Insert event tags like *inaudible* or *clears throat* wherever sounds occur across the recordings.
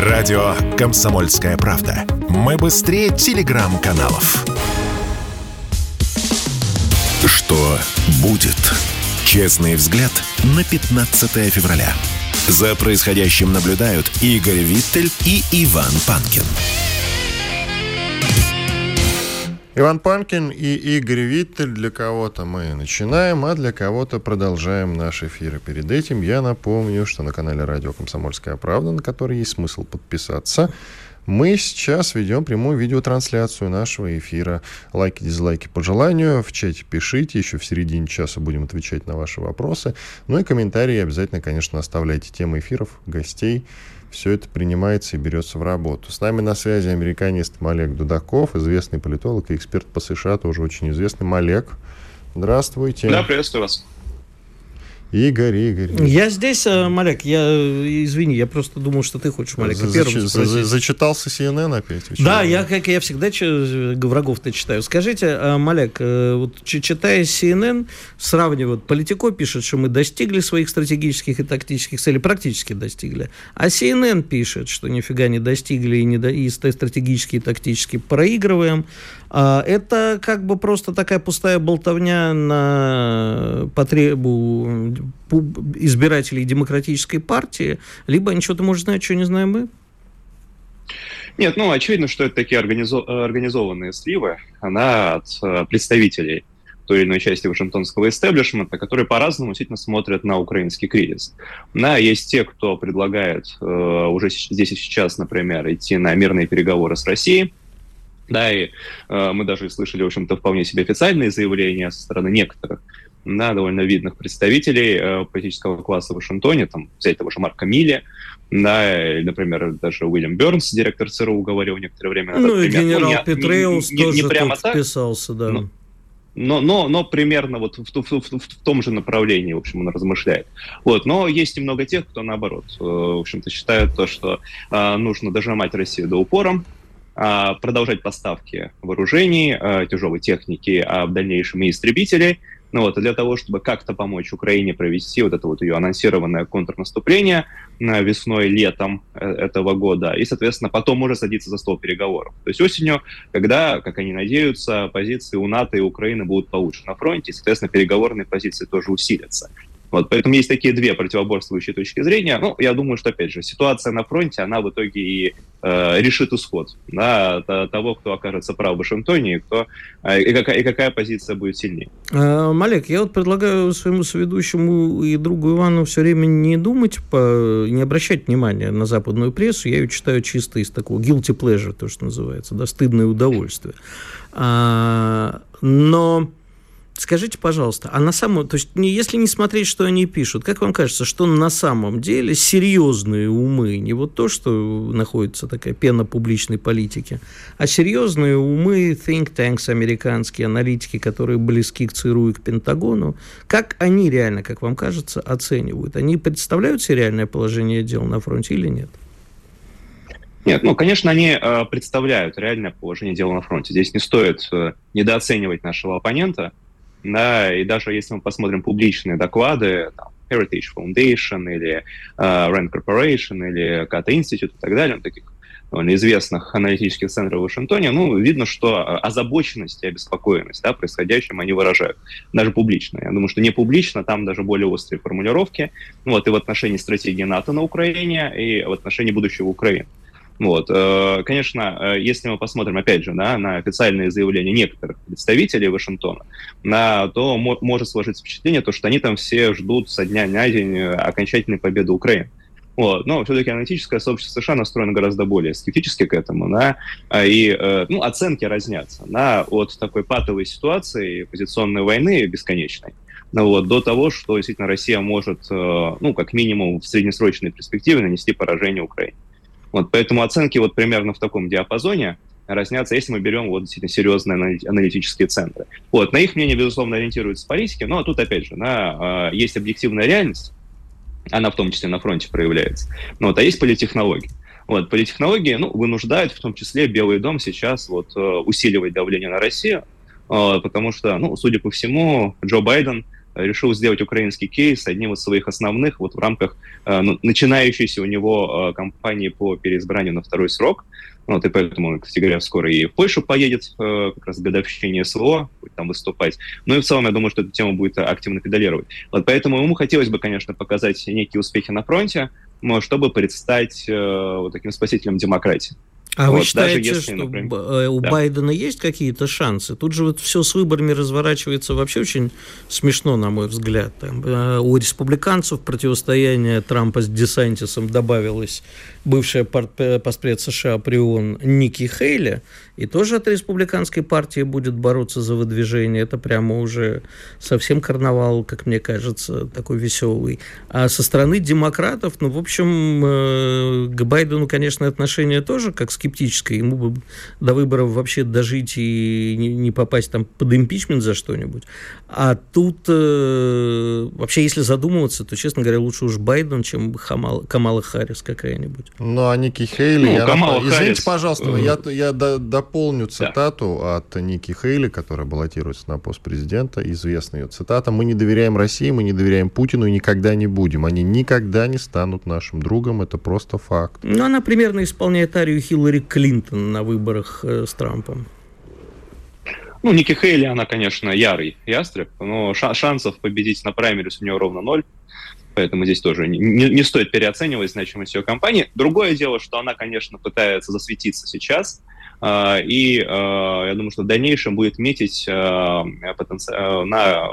Радио «Комсомольская правда». Мы быстрее телеграм-каналов. Что будет? Честный взгляд на 15 февраля. За происходящим наблюдают Игорь Виттель и Иван Панкин. Иван Панкин и Игорь Виттель. Для кого-то мы начинаем, а для кого-то продолжаем наш эфир. И перед этим я напомню, что на канале Радио «Комсомольская правда», на который есть смысл подписаться, мы сейчас ведем прямую видеотрансляцию нашего эфира. Лайки, дизлайки по желанию. В чате пишите. Еще в середине часа будем отвечать на ваши вопросы. Ну и комментарии обязательно, конечно, оставляйте. Темы эфиров, гостей все это принимается и берется в работу. С нами на связи американист Малек Дудаков, известный политолог и эксперт по США, тоже очень известный. Малек, здравствуйте. Да, приветствую вас. Игорь, Игорь. Я здесь, э, Малек, я, извини, я просто думал, что ты хочешь Малека за, первым за, за, Зачитался CNN опять? Да, я, как я всегда врагов-то читаю. Скажите, э, Малек, э, вот читая CNN, сравнивают, Политико пишет, что мы достигли своих стратегических и тактических целей, практически достигли, а CNN пишет, что нифига не достигли и, не до, и стратегически и тактически проигрываем. А это как бы просто такая пустая болтовня на потребу избирателей демократической партии, либо они что-то, может, знают, что не знаем мы? Нет, ну, очевидно, что это такие организо- организованные сливы, она от э, представителей той или иной части вашингтонского истеблишмента, которые по-разному действительно смотрят на украинский кризис. Да, есть те, кто предлагает э, уже здесь и сейчас, например, идти на мирные переговоры с Россией, да, и э, мы даже слышали, в общем-то, вполне себе официальные заявления со стороны некоторых, да, довольно видных представителей э, политического класса в Вашингтоне, там, взять того же Марка Милли, да, или, например, даже Уильям Бернс, директор ЦРУ, говорил некоторое время назад. Ну, и генерал ну, Петреус не, тоже не прямо так, вписался, да. Но, но, но, но примерно вот в, в, в, в том же направлении, в общем, он размышляет. Вот, но есть и много тех, кто, наоборот, э, в общем-то, считает то, что э, нужно дожимать Россию до упора, а, продолжать поставки вооружений, а, тяжелой техники, а в дальнейшем и истребителей, ну вот, для того, чтобы как-то помочь Украине провести вот это вот ее анонсированное контрнаступление весной, летом э, этого года, и, соответственно, потом уже садиться за стол переговоров. То есть осенью, когда, как они надеются, позиции у НАТО и Украины будут получше на фронте, и, соответственно, переговорные позиции тоже усилятся. Вот, поэтому есть такие две противоборствующие точки зрения. Ну, я думаю, что, опять же, ситуация на фронте, она в итоге и э, решит исход да, того, кто окажется прав в Вашингтоне, и, кто, э, и, какая, и какая позиция будет сильнее. А, Малек, я вот предлагаю своему соведущему и другу Ивану все время не думать, по, не обращать внимания на западную прессу. Я ее читаю чисто из такого guilty pleasure, то, что называется, да, стыдное удовольствие. А, но Скажите, пожалуйста, а на самом, то есть, если не смотреть, что они пишут, как вам кажется, что на самом деле серьезные умы, не вот то, что находится такая пена публичной политики, а серьезные умы, think tanks американские, аналитики, которые близки к ЦРУ и к Пентагону, как они реально, как вам кажется, оценивают? Они представляют себе реальное положение дел на фронте или нет? Нет, ну, конечно, они э, представляют реальное положение дел на фронте. Здесь не стоит э, недооценивать нашего оппонента да, и даже если мы посмотрим публичные доклады, там, Heritage Foundation или uh, Rand Corporation или Kata Institute и так далее, ну, таких довольно известных аналитических центров в Вашингтоне, ну, видно, что озабоченность и обеспокоенность да, происходящим они выражают, даже публично. Я думаю, что не публично, там даже более острые формулировки, ну, вот и в отношении стратегии НАТО на Украине, и в отношении будущего Украины. Вот. Э, конечно, э, если мы посмотрим, опять же, да, на официальные заявления некоторых представителей Вашингтона, на, то может сложиться впечатление, то, что они там все ждут со дня на день э, окончательной победы Украины. Вот. Но все-таки аналитическое сообщество США настроено гораздо более скептически к этому, да, и ну, оценки разнятся да, от такой патовой ситуации позиционной войны бесконечной, ну, вот, до того, что действительно Россия может, ну, как минимум в среднесрочной перспективе нанести поражение Украине. Вот, поэтому оценки вот примерно в таком диапазоне разнятся, если мы берем вот действительно серьезные аналитические центры. Вот, на их мнение, безусловно, ориентируются политики, но тут, опять же, на, э, есть объективная реальность, она в том числе на фронте проявляется, ну, вот, а есть политтехнологии. Вот, политтехнологии ну, вынуждают, в том числе Белый дом сейчас вот, э, усиливать давление на Россию, э, потому что, ну, судя по всему, Джо Байден решил сделать украинский кейс одним из своих основных вот в рамках э, ну, начинающейся у него э, кампании по переизбранию на второй срок. Вот, и поэтому кстати говоря, скоро и в Польшу поедет, э, как раз годовщине СВО, будет там выступать. Ну и в целом, я думаю, что эту тему будет активно педалировать. Вот поэтому ему хотелось бы, конечно, показать некие успехи на фронте, чтобы предстать э, вот таким спасителем демократии. А вот, вы считаете, если, что например, э, у да. Байдена есть какие-то шансы? Тут же вот все с выборами разворачивается вообще очень смешно, на мой взгляд. Там, э, у республиканцев противостояние Трампа с Десантисом добавилось бывшая поспред США при ООН Ники Хейли, и тоже от республиканской партии будет бороться за выдвижение. Это прямо уже совсем карнавал, как мне кажется, такой веселый. А со стороны демократов, ну, в общем, э, к Байдену, конечно, отношение тоже как скептическое. Ему бы до выборов вообще дожить и не попасть там под импичмент за что-нибудь. А тут э, вообще, если задумываться, то, честно говоря, лучше уж Байден, чем Хамал, Камала Харрис какая-нибудь. Ну, а Ники Хейли... Ну, я Камала нап... Харрис... Извините, пожалуйста, я, я дополню цитату да. от Ники Хейли, которая баллотируется на пост президента. Известная ее цитата. «Мы не доверяем России, мы не доверяем Путину и никогда не будем. Они никогда не станут нашим другом. Это просто факт». Ну, она примерно исполняет арию Хиллари Клинтон на выборах э, с Трампом. Ну, Ники Хейли, она, конечно, ярый ястреб, но шансов победить на праймерис у нее ровно ноль. Поэтому здесь тоже не, не стоит переоценивать значимость ее компании. Другое дело, что она, конечно, пытается засветиться сейчас, Uh, и uh, я думаю, что в дальнейшем будет метить потенци... на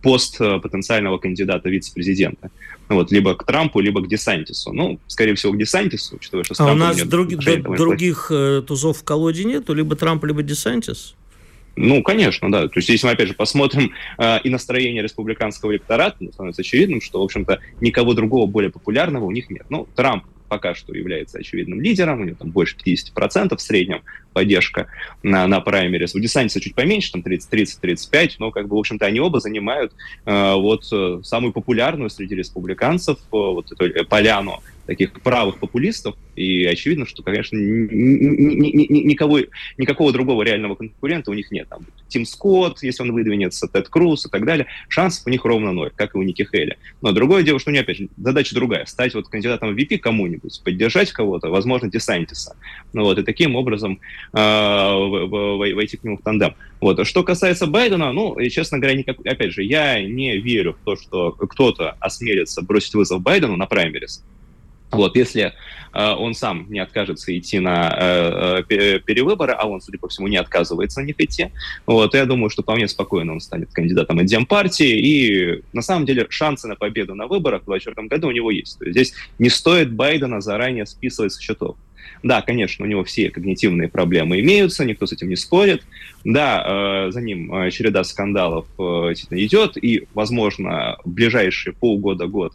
пост потенциального кандидата вице-президента. Вот, либо к Трампу, либо к Десантису. Ну, скорее всего, к Десантису, учитывая, что... А у нас друг... других э, тузов в колоде нету? Либо Трамп, либо Десантис? Ну, конечно, да. То есть, если мы, опять же, посмотрим э, и настроение республиканского электората, ну, становится очевидным, что, в общем-то, никого другого более популярного у них нет. Ну, Трамп пока что является очевидным лидером, у него там больше 50% в среднем поддержка на, на праймерис. У Десантиса чуть поменьше, там 30-30-35, но как бы, в общем-то, они оба занимают э, вот э, самую популярную среди республиканцев э, вот эту э, поляну таких правых популистов, и очевидно, что, конечно, никого, никакого другого реального конкурента у них нет. Там Тим Скотт, если он выдвинется, Тед Круз и так далее, шансов у них ровно ноль, как и у Ники Хейли. Но другое дело, что у них, опять же, задача другая. Стать вот кандидатом в VP кому-нибудь, поддержать кого-то, возможно, Десантиса. Ну вот, и таким образом э, войти к нему в тандем. Вот. Что касается Байдена, ну, честно говоря, никак, опять же, я не верю в то, что кто-то осмелится бросить вызов Байдену на праймерис. Вот, если э, он сам не откажется идти на э, э перевыборы, а он, судя по всему, не отказывается на них идти, вот, я думаю, что вполне спокойно он станет кандидатом от Демпартии, и на самом деле шансы на победу на выборах в 2024 году у него есть. То есть здесь не стоит Байдена заранее списывать со счетов. Да, конечно, у него все когнитивные проблемы имеются, никто с этим не спорит. Да, э, за ним э, череда скандалов э, идет, и, возможно, в ближайшие полгода-год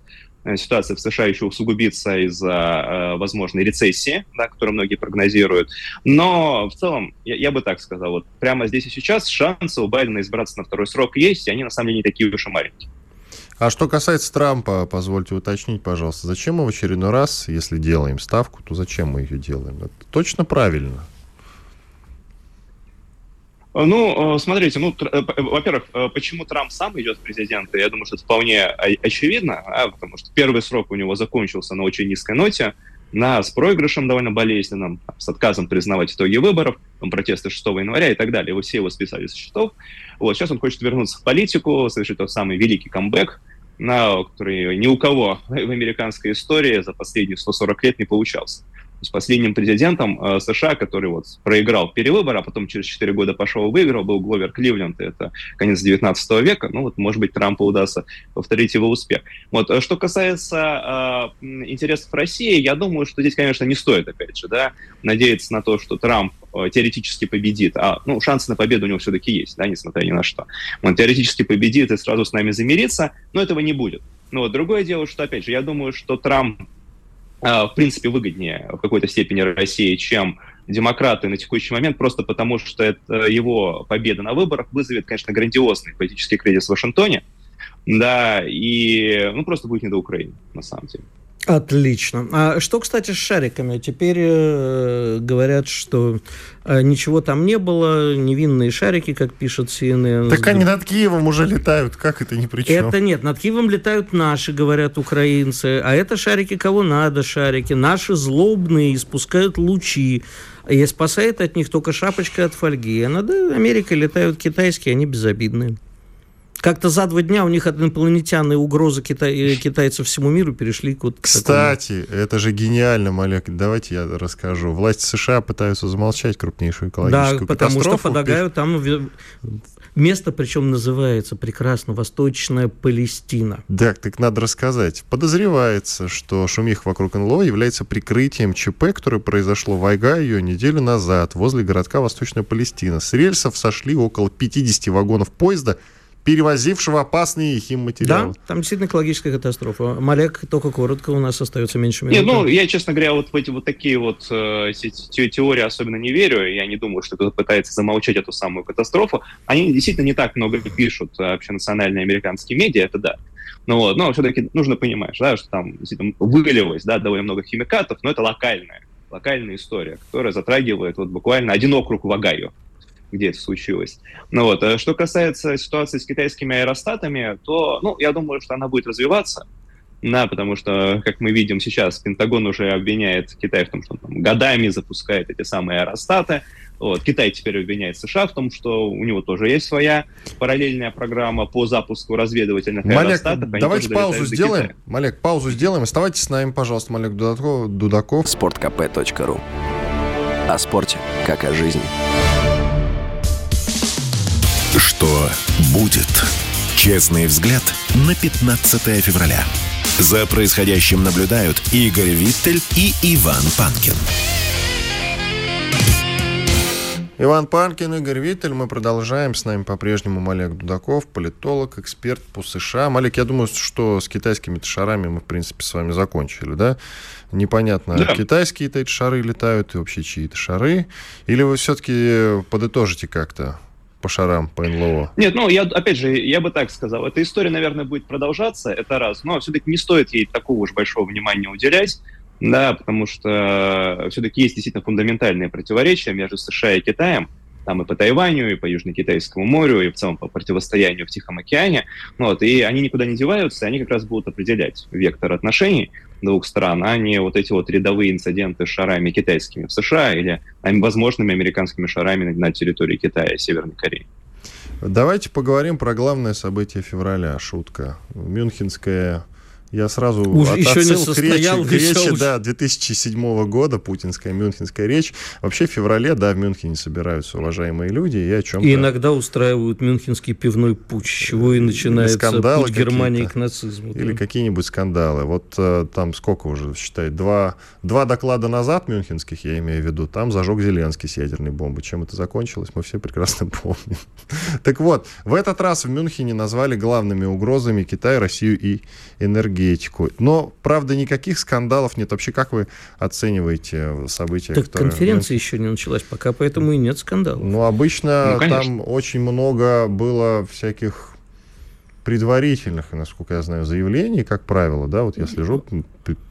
ситуация в США еще усугубится из-за э, возможной рецессии, да, которую многие прогнозируют. Но в целом, я, я бы так сказал, вот прямо здесь и сейчас шансы у Байдена избраться на второй срок есть, и они на самом деле не такие уж и маленькие. А что касается Трампа, позвольте уточнить, пожалуйста, зачем мы в очередной раз, если делаем ставку, то зачем мы ее делаем? Это точно правильно. Ну, э, смотрите, ну, э, во-первых, э, почему Трамп сам идет в президенты, я думаю, что это вполне очевидно, а, потому что первый срок у него закончился на очень низкой ноте, на, с проигрышем довольно болезненным, с отказом признавать итоги выборов, там, протесты 6 января и так далее. Его все его списали со счетов. Вот, сейчас он хочет вернуться в политику, совершить тот самый великий камбэк, на который ни у кого *laughs* в американской истории за последние 140 лет не получался с последним президентом э, США, который вот проиграл перевыборы, а потом через 4 года пошел и выиграл, был Гловер Кливленд, это конец 19 века, ну вот, может быть, Трампу удастся повторить его успех. Вот, э, что касается э, интересов России, я думаю, что здесь, конечно, не стоит, опять же, да, надеяться на то, что Трамп э, теоретически победит, а, ну, шансы на победу у него все-таки есть, да, несмотря ни на что. Он теоретически победит и сразу с нами замирится, но этого не будет. Но вот другое дело, что, опять же, я думаю, что Трамп в принципе, выгоднее в какой-то степени России, чем демократы на текущий момент, просто потому что это его победа на выборах вызовет, конечно, грандиозный политический кризис в Вашингтоне, да, и, ну, просто будет не до Украины, на самом деле. Отлично. А что, кстати, с шариками? Теперь э, говорят, что э, ничего там не было, невинные шарики, как пишет CNN. Так они над Киевом уже летают, как это ни при чем? Это нет, над Киевом летают наши, говорят украинцы, а это шарики кого надо шарики. Наши злобные испускают лучи, и спасает от них только шапочка от фольги. А над Америкой летают китайские, они безобидные. Как-то за два дня у них от инопланетян и угрозы китай, э, китайцев всему миру перешли к вот Кстати, такому. это же гениально, Малек. Давайте я расскажу. Власти США пытаются замолчать крупнейшую экологическую да, потому что, полагаю, там место, причем называется прекрасно Восточная Палестина. Да, так надо рассказать. Подозревается, что шумих вокруг НЛО является прикрытием ЧП, которое произошло в Айгайо неделю назад возле городка Восточная Палестина. С рельсов сошли около 50 вагонов поезда, перевозившего опасные химматериалы. Да, там действительно экологическая катастрофа. Малек, только коротко, у нас остается меньше минуты. Нет, ну, я, честно говоря, вот в эти вот такие вот э, теории особенно не верю. Я не думаю, что кто-то пытается замолчать эту самую катастрофу. Они действительно не так много пишут э, общенациональные американские медиа, это да. Ну вот, но все-таки нужно понимать, да, что там действительно вылилось да, довольно много химикатов, но это локальная, локальная история, которая затрагивает вот буквально один округ в Огайо где это случилось. Ну вот, а что касается ситуации с китайскими аэростатами, то, ну, я думаю, что она будет развиваться, да, потому что, как мы видим сейчас, Пентагон уже обвиняет Китай в том, что он там, годами запускает эти самые аэростаты. Вот. Китай теперь обвиняет США в том, что у него тоже есть своя параллельная программа по запуску разведывательных Малек, аэростатов. давайте паузу сделаем. Малек, паузу сделаем. Оставайтесь с нами, пожалуйста, Малек Дудаков. Дудаков. Спорткп.ру О спорте, как о жизни. Что будет? Честный взгляд на 15 февраля. За происходящим наблюдают Игорь Виттель и Иван Панкин. Иван Панкин, Игорь Виттель. Мы продолжаем. С нами по-прежнему Малек Дудаков, политолог, эксперт по США. Малек, я думаю, что с китайскими шарами мы, в принципе, с вами закончили, да? Непонятно, да. китайские-то эти шары летают и вообще чьи-то шары. Или вы все-таки подытожите как-то по шарам, по НЛО? Нет, ну, я, опять же, я бы так сказал. Эта история, наверное, будет продолжаться, это раз. Но все-таки не стоит ей такого уж большого внимания уделять, да, потому что все-таки есть действительно фундаментальные противоречия между США и Китаем там и по Тайваню, и по Южно-Китайскому морю, и в целом по противостоянию в Тихом океане. Вот, и они никуда не деваются, они как раз будут определять вектор отношений двух стран, а не вот эти вот рядовые инциденты с шарами китайскими в США или возможными американскими шарами на территории Китая и Северной Кореи. Давайте поговорим про главное событие февраля. Шутка. Мюнхенская я сразу Уже еще не состоял, к речи, к речи да, 2007 года, путинская мюнхенская речь. Вообще в феврале, да, в Мюнхене собираются уважаемые люди и о чем И иногда устраивают мюнхенский пивной путь, с чего и начинается скандалы путь Германии к нацизму. Или да. какие-нибудь скандалы. Вот э, там сколько уже, считай, два, два доклада назад мюнхенских, я имею в виду, там зажег Зеленский с ядерной бомбой. Чем это закончилось, мы все прекрасно *laughs* помним. Так вот, в этот раз в Мюнхене назвали главными угрозами Китай, Россию и энергию энергетику. Но, правда, никаких скандалов нет. Вообще, как вы оцениваете события? Так которые... конференция еще не началась пока, поэтому и нет скандалов. Ну, обычно ну, там очень много было всяких предварительных, насколько я знаю, заявлений, как правило, да, вот я слежу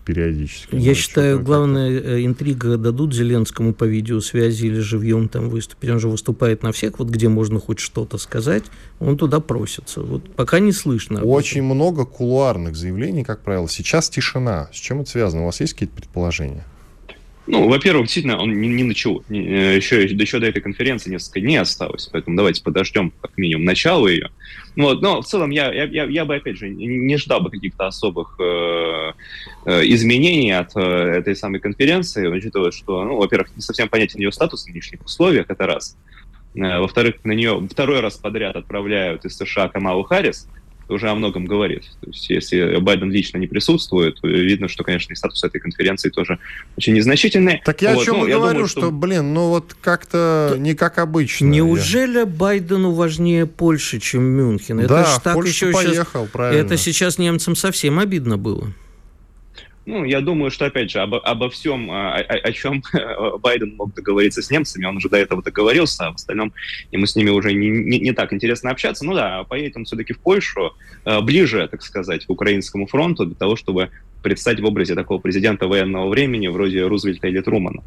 периодически. Я считаю, главная э, интрига дадут Зеленскому по видеосвязи или живьем там выступить. Он же выступает на всех, вот где можно хоть что-то сказать, он туда просится. Вот пока не слышно. Очень много кулуарных заявлений, как правило. Сейчас тишина. С чем это связано? У вас есть какие-то предположения? Ну, во-первых, действительно, он не, не начал, еще, еще до этой конференции несколько дней осталось, поэтому давайте подождем как минимум начала ее. Ну вот, но в целом я, я, я, я бы, опять же, не ждал бы каких-то особых э, э, изменений от э, этой самой конференции, учитывая, что, ну, во-первых, не совсем понятен ее статус в нынешних условиях, это раз. Э, во-вторых, на нее второй раз подряд отправляют из США Камалу Харрис, уже о многом говорит. То есть, если Байден лично не присутствует, видно, что, конечно, и статус этой конференции тоже очень незначительный. Так я вот, о чем ну, и говорю, думаю, что... что, блин, ну вот как-то не как обычно. Неужели я... Байдену важнее Польши, чем Мюнхен? Это да, ж так Польшу еще поехал, сейчас... правильно. Это сейчас немцам совсем обидно было. Ну, я думаю, что, опять же, обо, обо всем, о, о, о чем *laughs* Байден мог договориться с немцами, он уже до этого договорился, а в остальном ему с ними уже не, не, не так интересно общаться. Ну да, поедет он все-таки в Польшу, э, ближе, так сказать, к украинскому фронту, для того, чтобы предстать в образе такого президента военного времени, вроде Рузвельта или Трумана.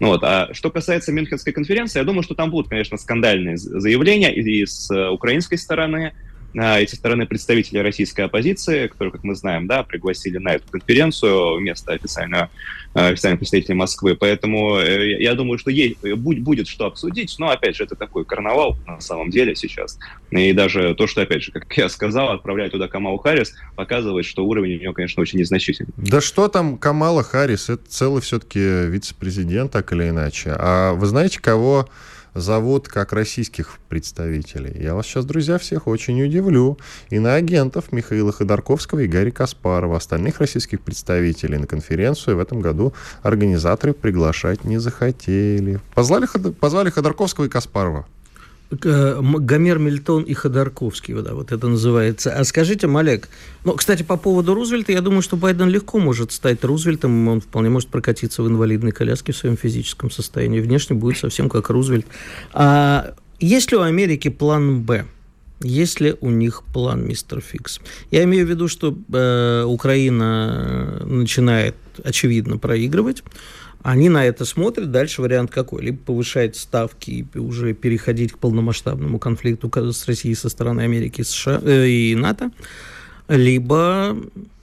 Ну, вот. А что касается Мюнхенской конференции, я думаю, что там будут, конечно, скандальные заявления и с украинской стороны, эти стороны представители российской оппозиции, которые, как мы знаем, да, пригласили на эту конференцию вместо официального, э, официального представителя Москвы. Поэтому э, я думаю, что ей будет что обсудить, но, опять же, это такой карнавал на самом деле сейчас. И даже то, что, опять же, как я сказал, отправляют туда Камалу Харрис, показывает, что уровень у нее, конечно, очень незначительный. Да что там Камала Харрис? Это целый все-таки вице-президент, так или иначе. А вы знаете, кого зовут как российских представителей. Я вас сейчас, друзья, всех очень удивлю. И на агентов Михаила Ходорковского и Гарри Каспарова. Остальных российских представителей на конференцию в этом году организаторы приглашать не захотели. Позвали, позвали Ходорковского и Каспарова. Гомер Мильтон и Ходорковский, да, вот это называется. А скажите, Малек, ну, кстати, по поводу Рузвельта, я думаю, что Байден легко может стать Рузвельтом, он вполне может прокатиться в инвалидной коляске в своем физическом состоянии, внешне будет совсем как Рузвельт. А есть ли у Америки план «Б»? Есть ли у них план, мистер Фикс? Я имею в виду, что э, Украина начинает, очевидно, проигрывать, они на это смотрят. Дальше вариант какой? Либо повышать ставки и уже переходить к полномасштабному конфликту с Россией со стороны Америки США, э, и НАТО, либо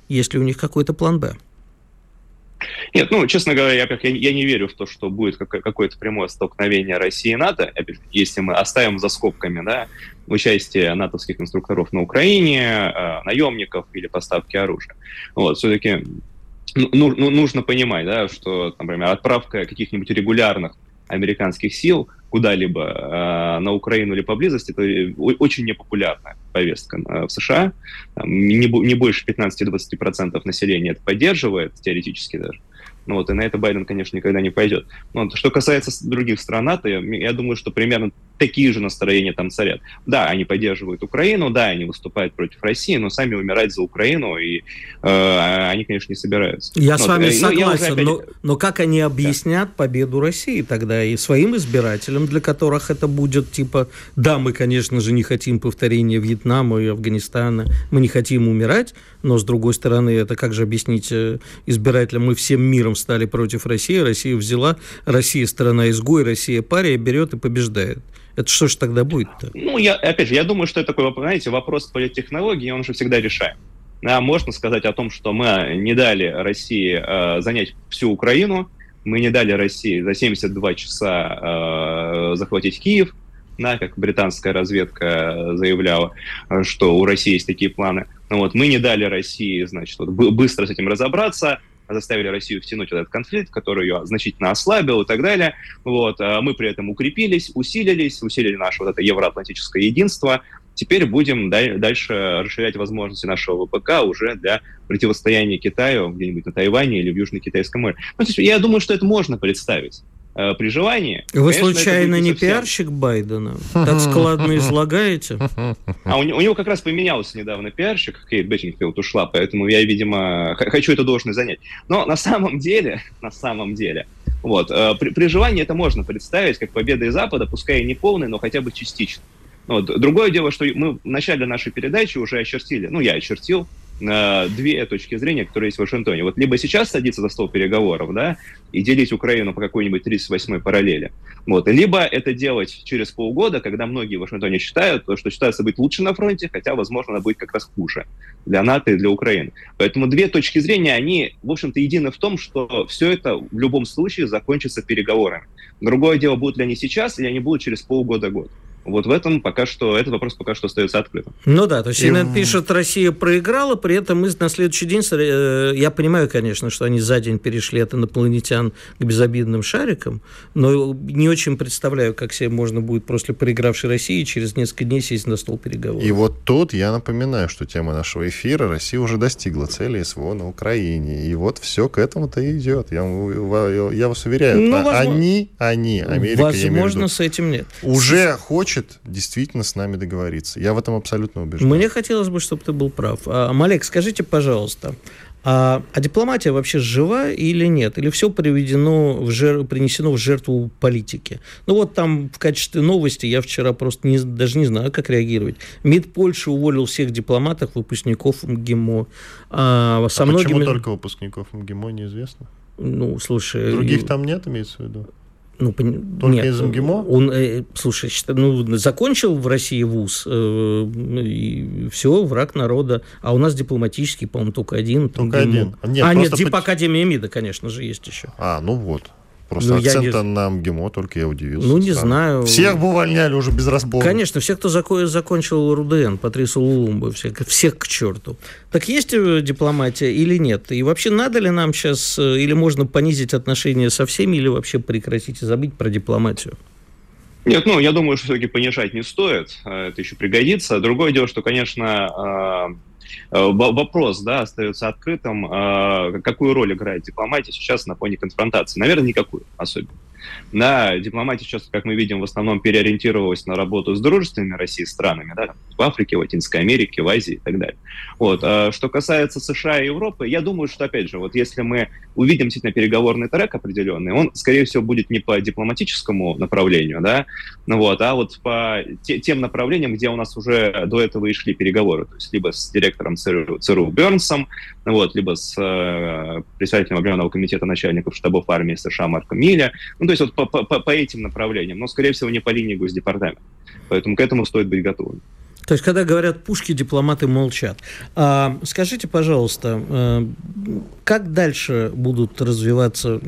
есть ли у них какой-то план «Б». Нет, ну, честно говоря, я, я, я не верю в то, что будет какое-то прямое столкновение России и НАТО, если мы оставим за скобками, да, участие натовских инструкторов на Украине, э, наемников или поставки оружия. Вот, все-таки ну, ну, ну, нужно понимать, да, что, например, отправка каких-нибудь регулярных американских сил куда-либо э, на Украину или поблизости, это очень непопулярная повестка э, в США. Там, не, не больше 15-20% населения это поддерживает, теоретически даже. Ну, вот, и на это Байден, конечно, никогда не пойдет. Но что касается других стран НАТО, я, я думаю, что примерно такие же настроения там царят. Да, они поддерживают Украину, да, они выступают против России, но сами умирать за Украину, и э, они, конечно, не собираются. Я но, с вами э, ну, согласен, опять... но, но как они объяснят да. победу России тогда и своим избирателям, для которых это будет типа, да, мы, конечно же, не хотим повторения Вьетнама и Афганистана, мы не хотим умирать, но, с другой стороны, это как же объяснить э, избирателям, мы всем миром стали против России, Россия взяла, Россия страна изгой, Россия пария, берет и побеждает. Это что же тогда будет-то? Ну, я, опять же, я думаю, что это такой, знаете, вопрос политтехнологии, он же всегда решаем. Да, можно сказать о том, что мы не дали России э, занять всю Украину, мы не дали России за 72 часа э, захватить Киев, да, как британская разведка заявляла, что у России есть такие планы. Ну, вот, мы не дали России, значит, вот, быстро с этим разобраться, заставили Россию втянуть в этот конфликт, который ее значительно ослабил и так далее. Вот. А мы при этом укрепились, усилились, усилили наше вот это евроатлантическое единство. Теперь будем дальше расширять возможности нашего ВПК уже для противостояния Китаю где-нибудь на Тайване или в Южно-Китайском море. Ну, я думаю, что это можно представить. Э, при желании. Вы конечно, случайно не совсем... пиарщик Байдена? Так складно излагаете? А у, у него как раз поменялся недавно пиарщик, Кейт Беттингфилд ушла, поэтому я, видимо, хочу эту должность занять. Но на самом деле, *laughs* на самом деле, вот, э, при, при желании это можно представить как победа из Запада, пускай и не полной, но хотя бы частично. Вот. Другое дело, что мы в начале нашей передачи уже очертили, ну, я очертил э, две точки зрения, которые есть в Вашингтоне. Вот либо сейчас садиться за стол переговоров, да, и делить Украину по какой-нибудь 38-й параллели, вот, либо это делать через полгода, когда многие в Вашингтоне считают, что считается быть лучше на фронте, хотя, возможно, она будет как раз хуже для НАТО и для Украины. Поэтому две точки зрения, они, в общем-то, едины в том, что все это в любом случае закончится переговорами. Другое дело, будут ли они сейчас, или они будут через полгода-год. Вот в этом пока что, этот вопрос пока что остается открытым. Ну да, то есть CNN И... пишет, Россия проиграла, при этом мы на следующий день, э, я понимаю, конечно, что они за день перешли от инопланетян к безобидным шарикам, но не очень представляю, как себе можно будет после проигравшей России через несколько дней сесть на стол переговоров. И вот тут я напоминаю, что тема нашего эфира Россия уже достигла цели СВО на Украине. И вот все к этому-то и идет. Я, я вас уверяю, ну, возможно... они, они, Америка, Возможно, с этим нет. Уже хочет хочет действительно с нами договориться. Я в этом абсолютно убежден. Мне хотелось бы, чтобы ты был прав. А, Малек, скажите, пожалуйста, А, а дипломатия вообще жива или нет? Или все приведено в жер... принесено в жертву политики? Ну вот там в качестве новости я вчера просто не, даже не знаю, как реагировать. МИД Польши уволил всех дипломатов, выпускников МГИМО. А, со а многими... почему только выпускников МГИМО, неизвестно? Ну, слушай... Других там нет, имеется в виду? Ну, Только нет, из МГИМО? Он, э, слушай, ну, закончил в России вуз, э, и все, враг народа. А у нас дипломатический, по-моему, только один. Только один. Нет, а, нет, Дипакадемия МИДа, конечно же, есть еще. А, ну вот. Просто ну, акцента не... на МГИМО, только я удивился. Ну, не странно. знаю. Всех бы увольняли уже без разбора. Конечно, всех, кто зако- закончил РУДН, Патрису Лулумбу, всех, всех к черту. Так есть э, дипломатия или нет? И вообще надо ли нам сейчас, э, или можно понизить отношения со всеми, или вообще прекратить и забыть про дипломатию? Нет, ну, я думаю, что все-таки понижать не стоит, э, это еще пригодится. Другое дело, что, конечно, вопрос, да, остается открытым. Э, какую роль играет дипломатия сейчас на фоне конфронтации? Наверное, никакую особенно. Да, дипломатия сейчас, как мы видим, в основном переориентировалась на работу с дружественными России странами, да, в Африке, в Латинской Америке, в Азии и так далее. Вот. А что касается США и Европы, я думаю, что, опять же, вот если мы увидим действительно переговорный трек определенный, он, скорее всего, будет не по дипломатическому направлению, да, ну вот, а вот по те, тем направлениям, где у нас уже до этого и шли переговоры, то есть либо с директором ЦРУ, ЦРУ Бернсом, вот, либо с э, председателем Объединенного комитета начальников штабов армии США Марком Миля, ну, то есть вот по, по, по этим направлениям, но, скорее всего, не по линии Госдепартамента. Поэтому к этому стоит быть готовым. То есть, когда говорят пушки, дипломаты молчат. А, скажите, пожалуйста, э, как дальше будут развиваться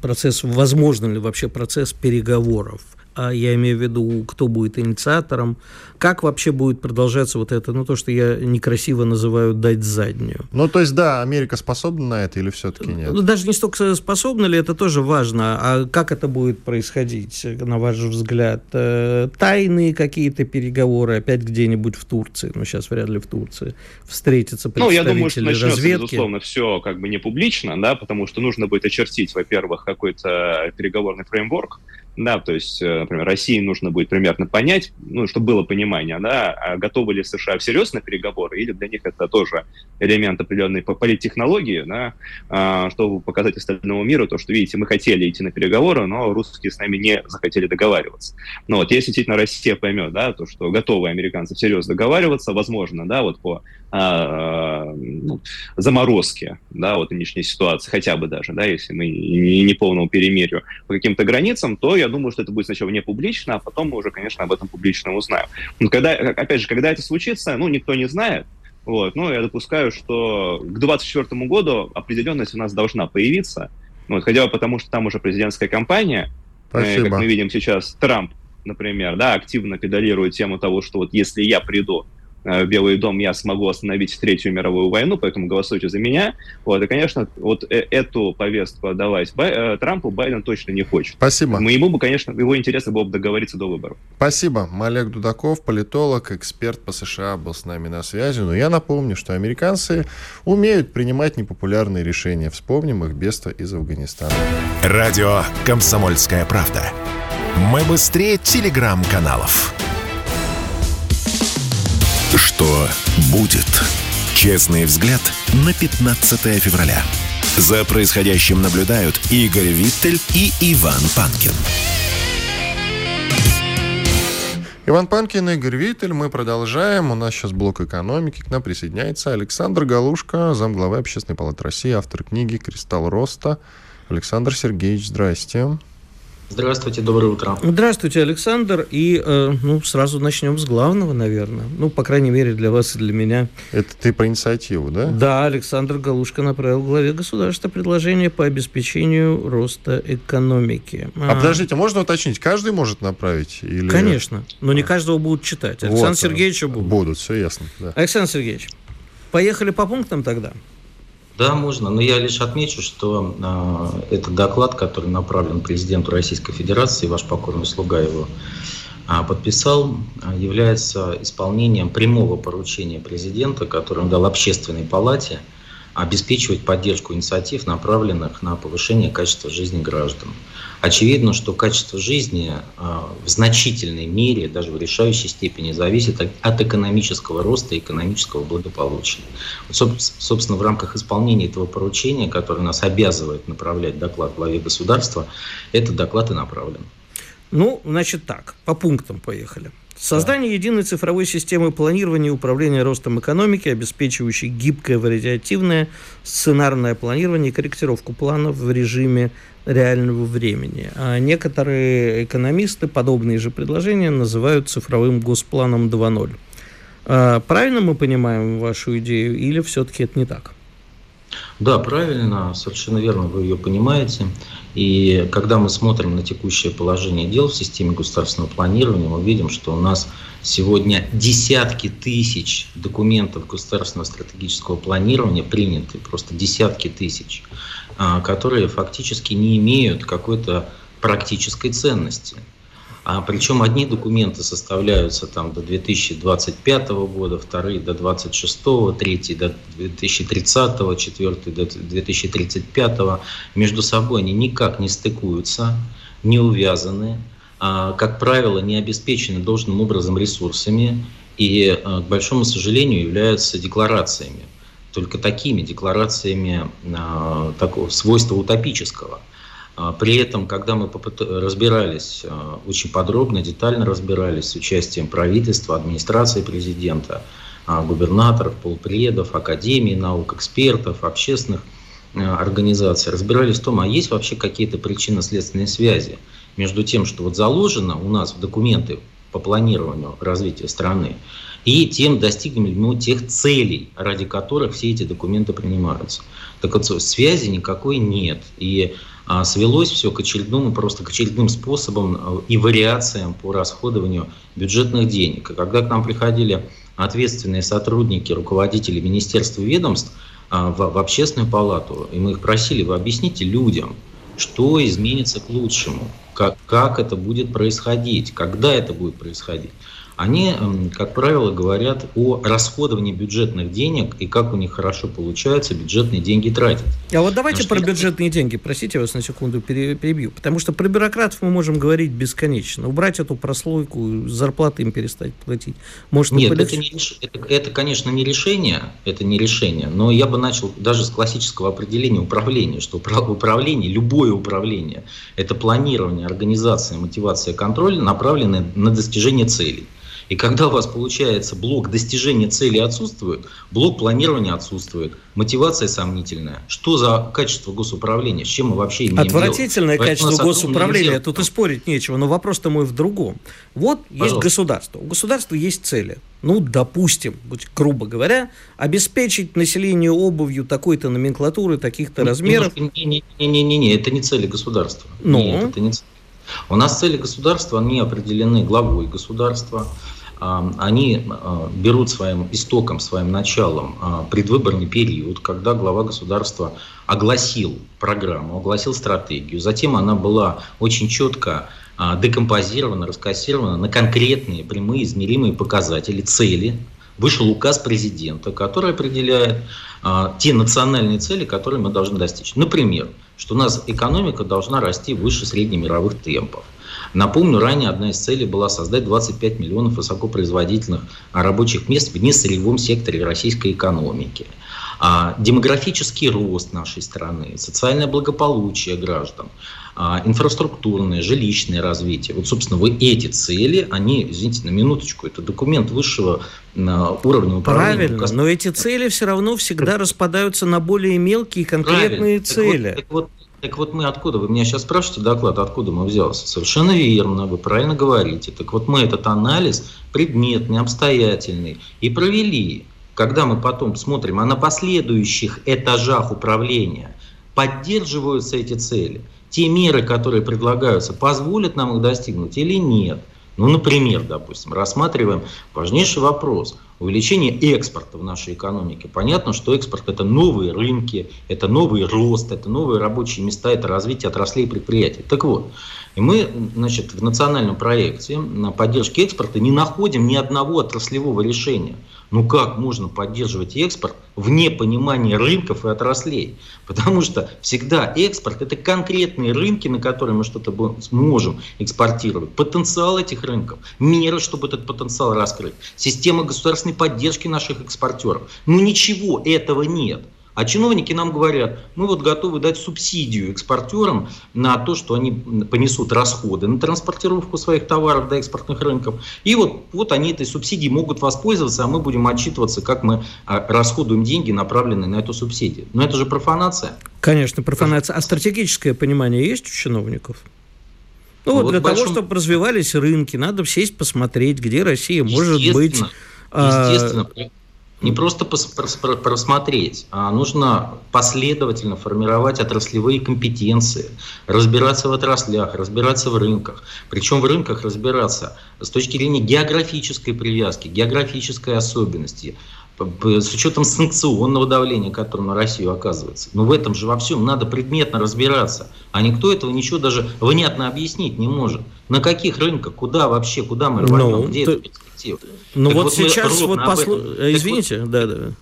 процесс, возможно ли вообще процесс переговоров? А я имею в виду, кто будет инициатором, как вообще будет продолжаться вот это, ну, то, что я некрасиво называю «дать заднюю». Ну, то есть, да, Америка способна на это или все-таки нет? Ну, даже не столько способна ли, это тоже важно, а как это будет происходить, на ваш взгляд? Э, тайные какие-то переговоры, опять где-нибудь в Турции, ну, сейчас вряд ли в Турции, встретиться представители Ну, я думаю, что начнется, разведки. безусловно, все как бы не публично, да, потому что нужно будет очертить, во-первых, какой-то переговорный фреймворк, да, то есть, э, например, России нужно будет примерно понять, ну, чтобы было понимание, да, а готовы ли США всерьез на переговоры, или для них это тоже элемент определенной политтехнологии, да, а, чтобы показать остальному миру то, что, видите, мы хотели идти на переговоры, но русские с нами не захотели договариваться. Но вот если действительно Россия поймет, да, то, что готовы американцы всерьез договариваться, возможно, да, вот по а, ну, заморозке, да, вот нынешней ситуации, хотя бы даже, да, если мы не, не полному перемирию по каким-то границам, то я думаю, что это будет сначала не публично, а потом мы уже, конечно, об этом публично узнаем. Но когда, опять же, когда это случится, ну, никто не знает, вот, но я допускаю, что к 2024 году определенность у нас должна появиться, вот, хотя бы потому, что там уже президентская кампания, э, как мы видим сейчас, Трамп, например, да, активно педалирует тему того, что вот если я приду, Белый дом, я смогу остановить Третью мировую войну, поэтому голосуйте за меня. Вот, и, конечно, вот э, эту повестку отдавать Бай, э, Трампу Байден точно не хочет. Спасибо. Мы ему бы, конечно, его интересы было бы договориться до выборов. Спасибо. Олег Дудаков, политолог, эксперт по США, был с нами на связи. Но я напомню, что американцы умеют принимать непопулярные решения. Вспомним их бедство из Афганистана. Радио «Комсомольская правда». Мы быстрее телеграм-каналов. Что будет? Честный взгляд на 15 февраля. За происходящим наблюдают Игорь Виттель и Иван Панкин. Иван Панкин, Игорь Виттель. Мы продолжаем. У нас сейчас блок экономики. К нам присоединяется Александр Галушка, замглавы Общественной палаты России, автор книги «Кристалл роста». Александр Сергеевич, здрасте. Здравствуйте, доброе утро. Здравствуйте, Александр. И э, ну, сразу начнем с главного, наверное. Ну, по крайней мере, для вас и для меня. Это ты по инициативу, да? Да, Александр Галушка направил главе государства предложение по обеспечению роста экономики. А, а подождите, можно уточнить, каждый может направить? Или... Конечно, но не а. каждого будут читать. Александр вот, Сергеевич будут. Будут, все ясно. Да. Александр Сергеевич, поехали по пунктам тогда? Да, можно, но я лишь отмечу, что э, этот доклад, который направлен президенту Российской Федерации, ваш покорный слуга его э, подписал, э, является исполнением прямого поручения президента, который он дал общественной палате обеспечивать поддержку инициатив, направленных на повышение качества жизни граждан. Очевидно, что качество жизни а, в значительной мере, даже в решающей степени, зависит от экономического роста и экономического благополучия. собственно, в рамках исполнения этого поручения, которое нас обязывает направлять доклад главе государства, этот доклад и направлен. Ну, значит так, по пунктам поехали. Создание единой цифровой системы планирования и управления ростом экономики, обеспечивающей гибкое, вариативное, сценарное планирование и корректировку планов в режиме реального времени. А некоторые экономисты подобные же предложения называют цифровым госпланом 2.0. А правильно мы понимаем вашу идею или все-таки это не так? Да, правильно, совершенно верно вы ее понимаете. И когда мы смотрим на текущее положение дел в системе государственного планирования, мы видим, что у нас сегодня десятки тысяч документов государственного стратегического планирования приняты, просто десятки тысяч, а, которые фактически не имеют какой-то практической ценности. А причем одни документы составляются там до 2025 года, вторые до 26, третий до 2030, четвертый до 2035. Между собой они никак не стыкуются, не увязаны, а, как правило, не обеспечены должным образом ресурсами и, а, к большому сожалению, являются декларациями. Только такими декларациями а, такого свойства утопического – при этом, когда мы разбирались, а, очень подробно, детально разбирались с участием правительства, администрации президента, а, губернаторов, полпредов, академий наук, экспертов, общественных организаций, разбирались в том, а есть вообще какие-то причинно-следственные связи между тем, что вот заложено у нас в документы по планированию развития страны, и тем достигнем ли мы тех целей, ради которых все эти документы принимаются. Так вот, связи никакой нет. И а свелось все к очередному, просто к очередным способам э, и вариациям по расходованию бюджетных денег. И когда к нам приходили ответственные сотрудники, руководители министерств и ведомств а, в, в общественную палату, и мы их просили, вы объясните людям, что изменится к лучшему, как, как это будет происходить, когда это будет происходить они, как правило, говорят о расходовании бюджетных денег и как у них хорошо получается бюджетные деньги тратить. А вот давайте Потому про бюджетные деньги, простите вас на секунду перебью, потому что про бюрократов мы можем говорить бесконечно. Убрать эту прослойку, зарплаты им перестать платить. Может, Нет, это, не, это, это, конечно, не решение, это не решение, но я бы начал даже с классического определения управления, что управление, любое управление, это планирование, организация, мотивация, контроль, направленное на достижение целей. И когда у вас получается блок достижения цели отсутствует, блок планирования отсутствует, мотивация сомнительная. Что за качество госуправления? С чем мы вообще имеем Отвратительное дело? качество госуправления, тут и спорить нечего, но вопрос-то мой в другом. Вот Пожалуйста. есть государство, у государства есть цели. Ну, допустим, грубо говоря, обеспечить население обувью такой-то номенклатуры, таких-то ну, размеров. Не-не-не, это не цели государства. Ну? Нет, это не цели. У нас цели государства, они определены главой государства, они а, берут своим истоком, своим началом а, предвыборный период, когда глава государства огласил программу, огласил стратегию. Затем она была очень четко а, декомпозирована, раскассирована на конкретные прямые измеримые показатели, цели. Вышел указ президента, который определяет те национальные цели, которые мы должны достичь. Например, что у нас экономика должна расти выше среднемировых темпов Напомню, ранее одна из целей была создать 25 миллионов высокопроизводительных рабочих мест в несырьевом секторе российской экономики. А, демографический рост нашей страны, социальное благополучие граждан, инфраструктурное, жилищное развитие. Вот, собственно, вы эти цели, они, извините, на минуточку, это документ высшего а, уровня управления. Правильно, но эти цели все равно всегда распадаются на более мелкие конкретные Правильно. цели. Так вот, так вот, так вот мы откуда? Вы меня сейчас спрашиваете доклад, откуда мы взялся? Совершенно верно, вы правильно говорите. Так вот мы этот анализ предметный, обстоятельный и провели. Когда мы потом смотрим, а на последующих этажах управления поддерживаются эти цели, те меры, которые предлагаются, позволят нам их достигнуть или нет – ну, например, допустим, рассматриваем важнейший вопрос. увеличение экспорта в нашей экономике. Понятно, что экспорт – это новые рынки, это новый рост, это новые рабочие места, это развитие отраслей и предприятий. Так вот, и мы значит, в национальном проекте на поддержке экспорта не находим ни одного отраслевого решения – ну как можно поддерживать экспорт вне понимания рынков и отраслей? Потому что всегда экспорт – это конкретные рынки, на которые мы что-то можем экспортировать. Потенциал этих рынков, меры, чтобы этот потенциал раскрыть, система государственной поддержки наших экспортеров. Ну ничего этого нет. А чиновники нам говорят, мы вот готовы дать субсидию экспортерам на то, что они понесут расходы на транспортировку своих товаров до экспортных рынков. И вот, вот они этой субсидией могут воспользоваться, а мы будем отчитываться, как мы а, расходуем деньги, направленные на эту субсидию. Но это же профанация. Конечно, профанация. А стратегическое понимание есть у чиновников? Ну вот, вот для большом... того, чтобы развивались рынки, надо сесть посмотреть, где Россия может быть. Естественно. А не просто просмотреть, а нужно последовательно формировать отраслевые компетенции, разбираться в отраслях, разбираться в рынках. Причем в рынках разбираться с точки зрения географической привязки, географической особенности, с учетом санкционного давления, которое на Россию оказывается. Но в этом же во всем надо предметно разбираться. А никто этого ничего даже внятно объяснить не может. На каких рынках, куда вообще, куда мы рванем, ну, где ты... это перспектива. Ну вот, вот сейчас, вот послу... извините, вот, да, да.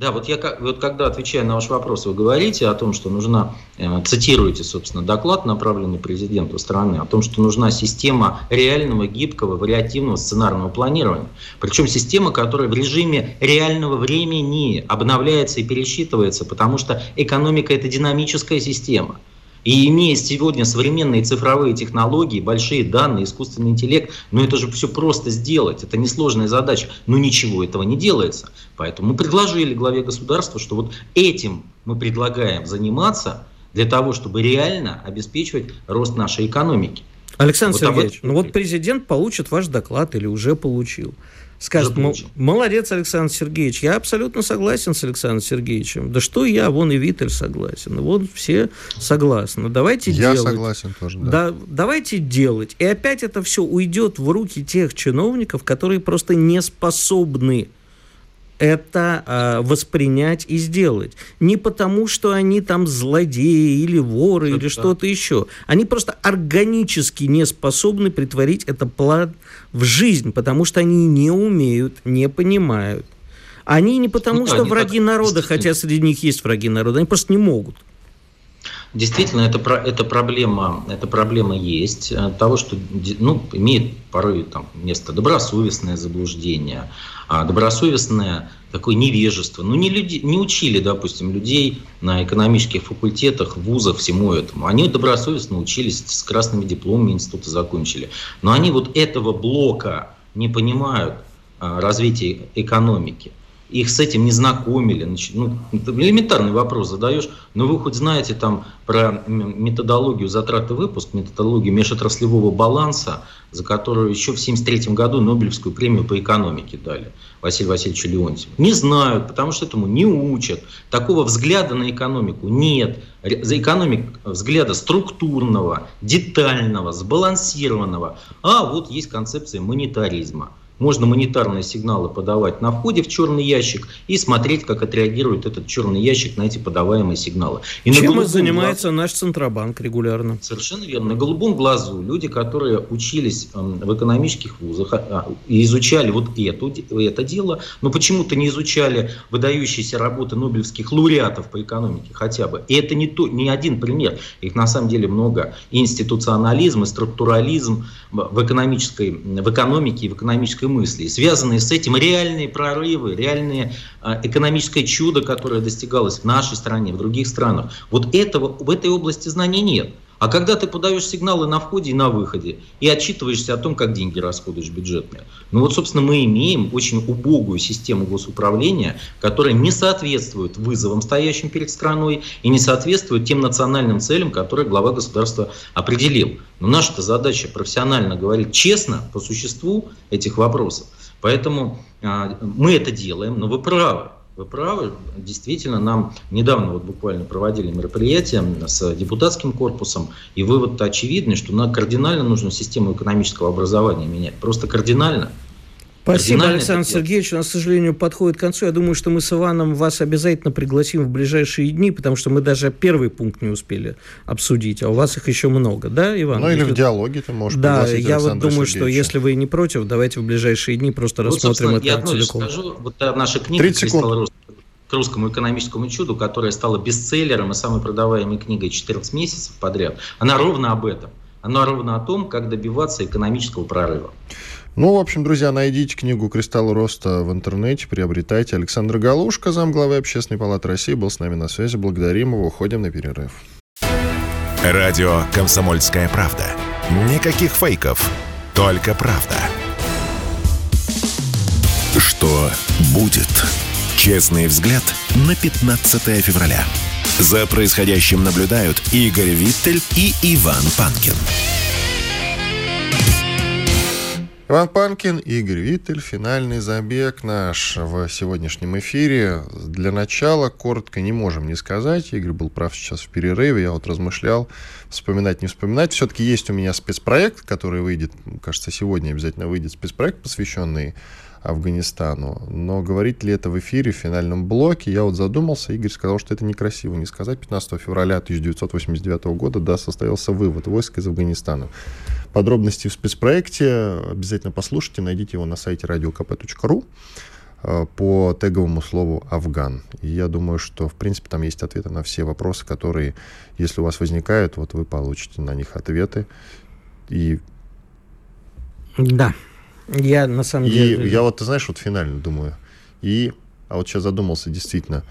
Да, вот я вот когда отвечаю на ваш вопрос, вы говорите о том, что нужна, э, цитируете, собственно, доклад, направленный президенту страны, о том, что нужна система реального, гибкого, вариативного сценарного планирования. Причем система, которая в режиме реального времени обновляется и пересчитывается, потому что экономика – это динамическая система. И имея сегодня современные цифровые технологии, большие данные, искусственный интеллект, ну это же все просто сделать, это несложная задача, но ничего этого не делается. Поэтому мы предложили главе государства, что вот этим мы предлагаем заниматься для того, чтобы реально обеспечивать рост нашей экономики. Александр вот Сергеевич, ну вот президент получит ваш доклад или уже получил скажет, молодец, Александр Сергеевич, я абсолютно согласен с Александром Сергеевичем. Да что я, вон и Виталь согласен, вот все согласны. Давайте я делать. Я согласен тоже, да. да. Давайте делать. И опять это все уйдет в руки тех чиновников, которые просто не способны это э, воспринять и сделать. Не потому, что они там злодеи или воры это или что-то еще. Они просто органически не способны притворить это план в жизнь, потому что они не умеют, не понимают. Они не потому, ну, что враги так, народа, хотя среди них есть враги народа, они просто не могут. Действительно, это, это, проблема, эта проблема есть. Э, того, что ну, имеет порой там, место добросовестное заблуждение, а добросовестное такое невежество. Ну, не, люди, не учили, допустим, людей на экономических факультетах, вузах всему этому. Они добросовестно учились, с красными дипломами института закончили. Но они вот этого блока не понимают а, развития экономики их с этим не знакомили. Ну, элементарный вопрос задаешь, но вы хоть знаете там про методологию затраты выпуск, методологию межотраслевого баланса, за которую еще в 1973 году Нобелевскую премию по экономике дали Василию Васильевичу Леонтьеву. Не знают, потому что этому не учат. Такого взгляда на экономику нет. За экономик взгляда структурного, детального, сбалансированного. А вот есть концепция монетаризма. Можно монетарные сигналы подавать на входе в черный ящик и смотреть, как отреагирует этот черный ящик на эти подаваемые сигналы. И Чем и занимается наш Центробанк регулярно. Совершенно верно. На голубом глазу люди, которые учились эм, в экономических вузах а, а, и изучали вот эту, это дело, но почему-то не изучали выдающиеся работы нобелевских лауреатов по экономике хотя бы. И это не, то, не один пример. Их на самом деле много. И институционализм, и структурализм в, экономической, в экономике и в экономической мысли. И связанные с этим реальные прорывы, реальное а, экономическое чудо, которое достигалось в нашей стране, в других странах. Вот этого в этой области знаний нет. А когда ты подаешь сигналы на входе и на выходе и отчитываешься о том, как деньги расходуешь бюджетные, ну вот, собственно, мы имеем очень убогую систему госуправления, которая не соответствует вызовам, стоящим перед страной, и не соответствует тем национальным целям, которые глава государства определил. Но наша задача профессионально говорить честно по существу этих вопросов. Поэтому а, мы это делаем, но вы правы. Вы правы, действительно, нам недавно вот буквально проводили мероприятие с депутатским корпусом, и вывод очевидный, что нам кардинально нужно систему экономического образования менять. Просто кардинально. Спасибо, Александр Сергеевич. У нас, к сожалению, подходит к концу. Я думаю, что мы с Иваном вас обязательно пригласим в ближайшие дни, потому что мы даже первый пункт не успели обсудить, а у вас их еще много, да, Иван? Ну, или в диалоге ты можешь Да, я вот думаю, что если вы не против, давайте в ближайшие дни просто вот, рассмотрим это я целиком. скажу. Вот наша книга «Кристалл роста» к русскому экономическому чуду, которая стала бестселлером и самой продаваемой книгой 14 месяцев подряд, она ровно об этом. Она ровно о том, как добиваться экономического прорыва. Ну, в общем, друзья, найдите книгу «Кристалл роста» в интернете, приобретайте. Александр Галушка, замглавы Общественной палаты России, был с нами на связи. Благодарим его. Уходим на перерыв. Радио «Комсомольская правда». Никаких фейков, только правда. Что будет? Честный взгляд на 15 февраля. За происходящим наблюдают Игорь Виттель и Иван Панкин. Иван Панкин, Игорь Виттель, финальный забег наш в сегодняшнем эфире. Для начала коротко не можем не сказать. Игорь был прав сейчас в перерыве. Я вот размышлял, вспоминать, не вспоминать. Все-таки есть у меня спецпроект, который выйдет, кажется, сегодня обязательно выйдет спецпроект, посвященный Афганистану. Но говорить ли это в эфире, в финальном блоке, я вот задумался. Игорь сказал, что это некрасиво не сказать. 15 февраля 1989 года, да, состоялся вывод войск из Афганистана. Подробности в спецпроекте обязательно послушайте, найдите его на сайте radiokp.ru э, по теговому слову «Афган». И я думаю, что, в принципе, там есть ответы на все вопросы, которые, если у вас возникают, вот вы получите на них ответы. И... Да, я на самом и деле... Я вот, ты знаешь, вот финально думаю. И... А вот сейчас задумался, действительно,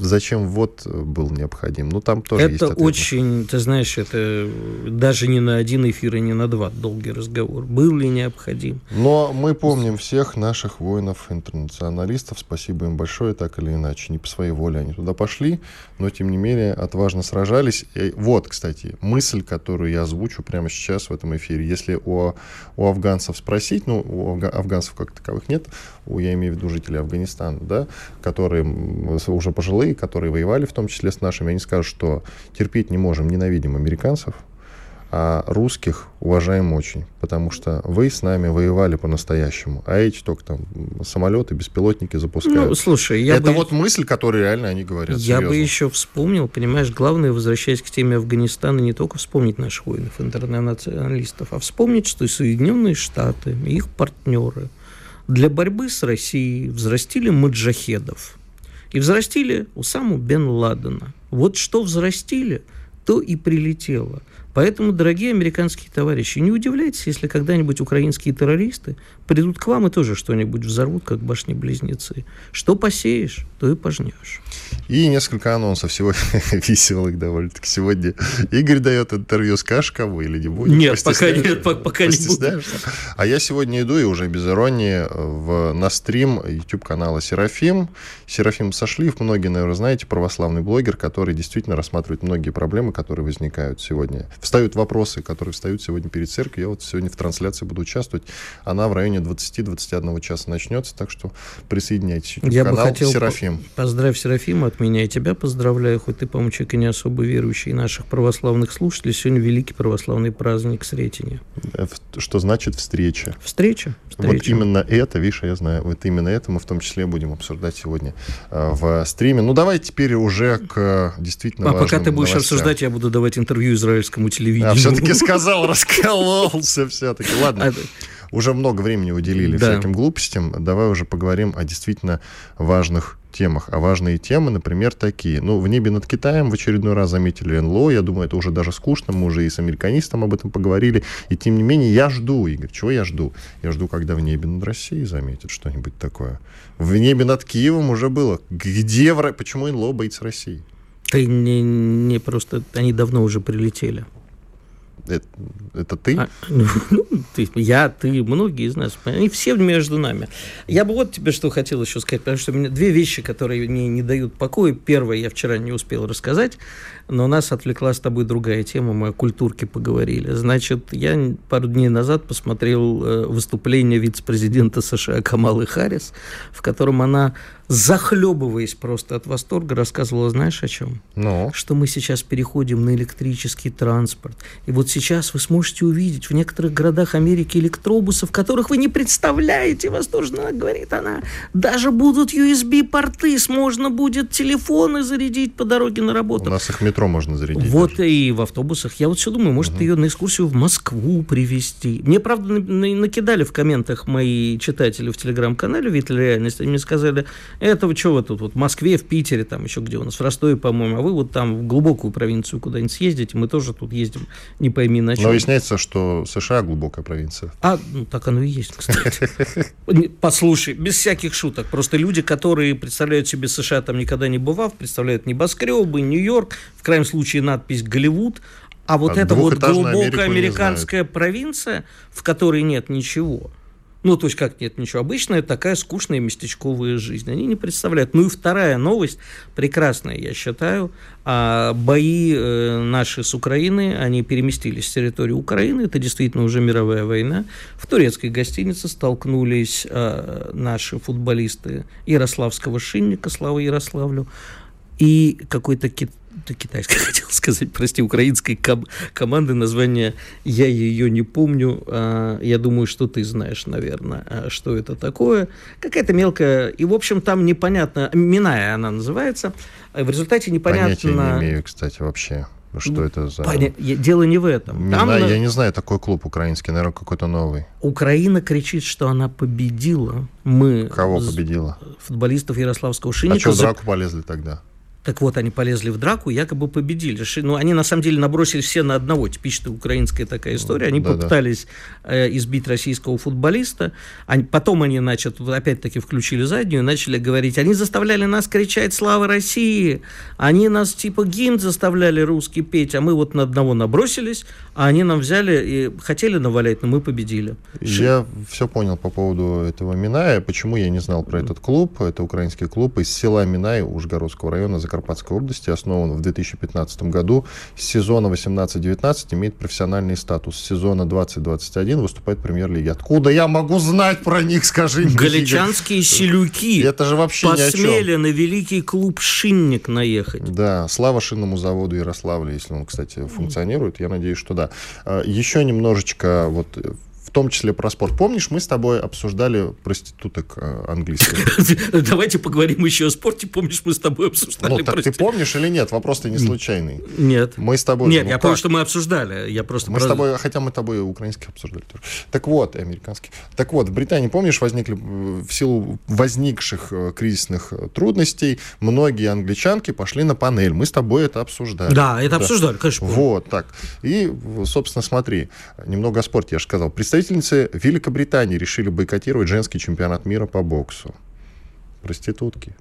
зачем вот был необходим. Ну, там тоже это есть ответ. очень, ты знаешь, это даже не на один эфир и не на два долгий разговор. Был ли необходим? Но мы помним всех наших воинов-интернационалистов. Спасибо им большое, так или иначе. Не по своей воле они туда пошли, но, тем не менее, отважно сражались. И вот, кстати, мысль, которую я озвучу прямо сейчас в этом эфире. Если у, у афганцев спросить, ну, у афганцев как таковых нет, у, я имею в виду жителей Афганистана, да, которые уже пожилые, которые воевали в том числе с нашими, они скажут, что терпеть не можем, ненавидим американцев, а русских уважаем очень, потому что вы с нами воевали по-настоящему, а эти только там самолеты, беспилотники запускают. Ну, слушай, я Это бы... вот мысль, которую реально они говорят. Я серьезно. бы еще вспомнил, понимаешь, главное, возвращаясь к теме Афганистана, не только вспомнить наших воинов, интернационалистов, а вспомнить, что и Соединенные Штаты, и их партнеры для борьбы с Россией взрастили маджахедов – и взрастили Усаму бен Ладена. Вот что взрастили, то и прилетело. Поэтому, дорогие американские товарищи, не удивляйтесь, если когда-нибудь украинские террористы придут к вам и тоже что-нибудь взорвут, как башни-близнецы. Что посеешь, то и пожнешь. И несколько анонсов сегодня *laughs* веселых довольно-таки. Сегодня Игорь дает интервью, скажешь кому или не будешь? Нет, пока нет, пока не буду. А я сегодня иду, и уже без иронии, в, на стрим YouTube-канала Серафим. Серафим сошли, многие, наверное, знаете, православный блогер, который действительно рассматривает многие проблемы, которые возникают сегодня. Встают вопросы, которые встают сегодня перед церковью. Я вот сегодня в трансляции буду участвовать. Она в районе 20-21 часа начнется, так что присоединяйтесь. Я бы хотел Серафим. поздравить Серафима от меня и тебя поздравляю, хоть ты, по-моему, человек и не особо верующий, и наших православных слушателей. Сегодня великий православный праздник Сретения. Э, что значит встреча? Встреча. встреча. Вот именно это, видишь, я знаю, вот именно это мы в том числе будем обсуждать сегодня э, в стриме. Ну, давай теперь уже к действительно А пока ты будешь новостям. обсуждать, я буду давать интервью израильскому телевидению. А, все-таки *laughs* сказал, раскололся все-таки. Ладно. А, уже много времени уделили да. всяким глупостям. Давай уже поговорим о действительно важных темах. А важные темы, например, такие. Ну, в небе над Китаем в очередной раз заметили НЛО. Я думаю, это уже даже скучно. Мы уже и с американистом об этом поговорили. И тем не менее, я жду, Игорь. Чего я жду? Я жду, когда в небе над Россией заметят что-нибудь такое. В небе над Киевом уже было. Где, в... почему НЛО боится России? Ты не, не просто... Они давно уже прилетели. Это, это ты? А, ну, ты? Я, ты, многие из нас. Они все между нами. Я бы вот тебе что хотел еще сказать, потому что у меня две вещи, которые мне не дают покоя. Первое, я вчера не успел рассказать, но нас отвлекла с тобой другая тема, мы о культурке поговорили. Значит, я пару дней назад посмотрел э, выступление вице-президента США Камалы Харрис, в котором она захлебываясь просто от восторга, рассказывала, знаешь, о чем? Ну? Что мы сейчас переходим на электрический транспорт. И вот сейчас вы сможете увидеть в некоторых городах Америки электробусов, которых вы не представляете, восторженно говорит она. Даже будут USB-порты, можно будет телефоны зарядить по дороге на работу. У нас их метро можно зарядить. Вот даже. и в автобусах. Я вот все думаю, может, угу. ее на экскурсию в Москву привезти. Мне, правда, накидали в комментах мои читатели в телеграм-канале «Виталь реальность». Они мне сказали, этого вы тут, вот в Москве, в Питере, там еще где у нас, в Ростове, по-моему, а вы вот там в глубокую провинцию куда-нибудь съездите, мы тоже тут ездим, не пойми на чем. Но выясняется, что США глубокая провинция. А, ну так оно и есть, кстати. *laughs* Послушай, без всяких шуток. Просто люди, которые представляют себе США, там никогда не бывав, представляют небоскребы, Нью-Йорк, в крайнем случае надпись «Голливуд», а вот а эта вот глубокая американская провинция, в которой нет ничего – ну, то есть как нет ничего. Обычная такая скучная местечковая жизнь. Они не представляют. Ну и вторая новость, прекрасная, я считаю. А бои э, наши с Украины, они переместились с территории Украины. Это действительно уже мировая война. В турецкой гостинице столкнулись э, наши футболисты Ярославского шинника, слава Ярославлю, и какой-то кит это китайская, *laughs* хотел сказать, прости, украинской ком- команды, название я ее не помню, а, я думаю, что ты знаешь, наверное, а, что это такое. Какая-то мелкая, и, в общем, там непонятно, Миная она называется, в результате непонятно... Понятия не имею, кстати, вообще. Что это за... Поня... Дело не в этом. Там, Мина... Я не знаю, такой клуб украинский, наверное, какой-то новый. Украина кричит, что она победила. Мы... Кого победила? Футболистов Ярославского Шинника. А что в драку полезли тогда? Так вот, они полезли в драку, якобы победили. Ну, они на самом деле набросились все на одного. Типичная украинская такая история. Они да, попытались да. Э, избить российского футболиста. Они, потом они, значит, опять-таки включили заднюю и начали говорить, они заставляли нас кричать «Слава России!» Они нас типа гимн заставляли русский петь, а мы вот на одного набросились, а они нам взяли и хотели навалять, но мы победили. Я все понял по поводу этого Миная. Почему я не знал про этот клуб? Это украинский клуб из села Минай Ужгородского района Закарпатской области, основан в 2015 году. С сезона 18-19 имеет профессиональный статус. С сезона 20-21 выступает в премьер-лиге. Откуда я могу знать про них, скажи мне? Галичанские селюки. Это же вообще Посмели на великий клуб «Шинник» наехать. Да, слава шинному заводу Ярославля, если он, кстати, функционирует. Я надеюсь, что да. А, Еще немножечко вот том числе про спорт. Помнишь, мы с тобой обсуждали проституток э, английских? *laughs* Давайте поговорим еще о спорте. Помнишь, мы с тобой обсуждали Ну, так ты помнишь или нет? Вопрос-то не случайный. Нет. Мы с тобой... Нет, ну я помню, что мы обсуждали. Я просто... Мы с тобой, хотя мы с тобой украинских обсуждали тоже. Так вот, американских. Так вот, в Британии, помнишь, возникли э, в силу возникших э, кризисных трудностей, многие англичанки пошли на панель. Мы с тобой это обсуждали. Да, это обсуждали, конечно. Вот, так. И, собственно, смотри, немного о спорте, я же сказал. Представитель Представительницы Великобритании решили бойкотировать женский чемпионат мира по боксу. Проститутки.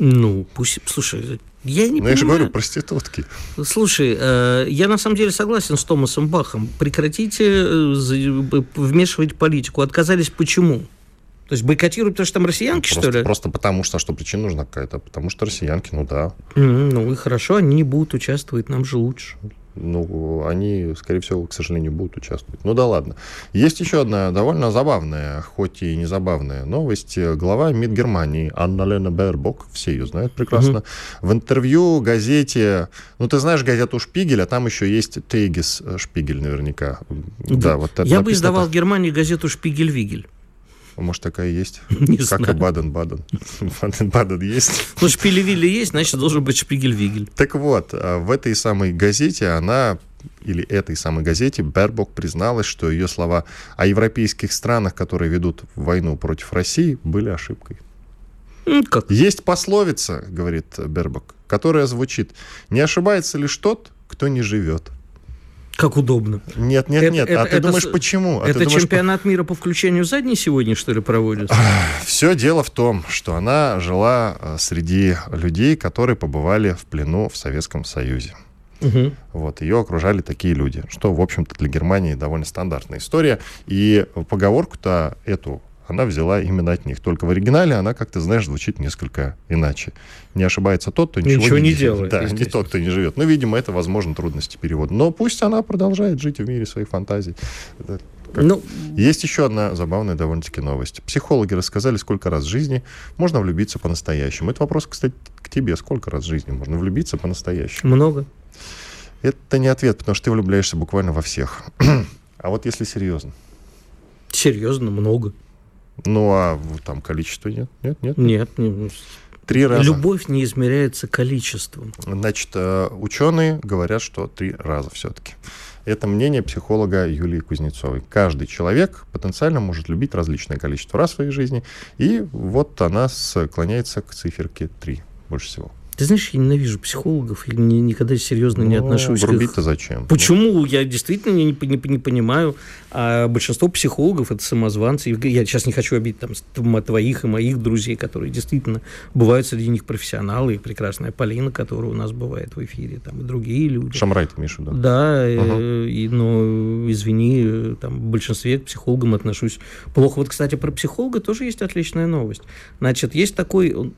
Ну, пусть, слушай, я не Но понимаю. я же говорю, проститутки. Слушай, э, я на самом деле согласен с Томасом Бахом. Прекратите э, вмешивать политику. Отказались почему? То есть бойкотируют, потому что там россиянки, просто, что ли? Просто потому что, что причина нужна какая-то. Потому что россиянки, ну да. Mm, ну и хорошо, они не будут участвовать, нам же лучше ну, они, скорее всего, к сожалению, будут участвовать. Ну да ладно. Есть еще одна довольно забавная, хоть и не забавная новость. Глава МИД Германии Анна Лена Бербок, все ее знают прекрасно, угу. в интервью газете, ну ты знаешь газету Шпигель, а там еще есть Тейгис Шпигель наверняка. Да, вот Я бы издавал в Германии газету Шпигель-Вигель. Может, такая есть? *laughs* Не как знаю. и Баден-Баден. Баден-Баден *laughs* есть? Ну, Шпилевилли есть, значит, должен быть Шпигель-Вигель. Так вот, а в этой самой газете она или этой самой газете Бербок призналась, что ее слова о европейских странах, которые ведут войну против России, были ошибкой. Как? Есть пословица, говорит Бербок, которая звучит, не ошибается лишь тот, кто не живет. Как удобно. Нет, нет, это, нет. Это, а ты это, думаешь, почему? А это думаешь, чемпионат мира по включению задней сегодня, что ли, проводят? Все дело в том, что она жила э, среди людей, которые побывали в плену в Советском Союзе. Угу. Вот, ее окружали такие люди, что, в общем-то, для Германии довольно стандартная история. И поговорку-то эту она взяла именно от них. Только в оригинале она, как ты знаешь, звучит несколько иначе. Не ошибается тот, кто ничего, ничего не, не делает. Да, не тот, кто не живет. Ну, видимо, это, возможно, трудности перевода. Но пусть она продолжает жить в мире своих фантазий. Это как... Ну... Есть еще одна забавная довольно-таки новость. Психологи рассказали, сколько раз в жизни можно влюбиться по-настоящему. Это вопрос, кстати, к тебе. Сколько раз в жизни можно влюбиться по-настоящему? Много. Это не ответ, потому что ты влюбляешься буквально во всех. *clears throat* а вот если серьезно? Серьезно, много. Ну, а там количество нет? Нет, нет? Нет. нет. Три раза. Любовь не измеряется количеством. Значит, э, ученые говорят, что три раза все-таки. Это мнение психолога Юлии Кузнецовой. Каждый человек потенциально может любить различное количество раз в своей жизни, и вот она склоняется к циферке 3 больше всего. Ты знаешь, я ненавижу психологов, и ни, никогда серьезно не ну, отношусь к их... зачем? Почему? Я действительно не, не, не понимаю. А большинство психологов – это самозванцы. Я сейчас не хочу обидеть там, твоих и моих друзей, которые действительно бывают среди них профессионалы, и прекрасная Полина, которая у нас бывает в эфире, там, и другие люди. Шамрай ты имеешь в виду? Да, угу. и, но, извини, там, в большинстве к психологам отношусь плохо. Вот, кстати, про психолога тоже есть отличная новость. Значит, есть такой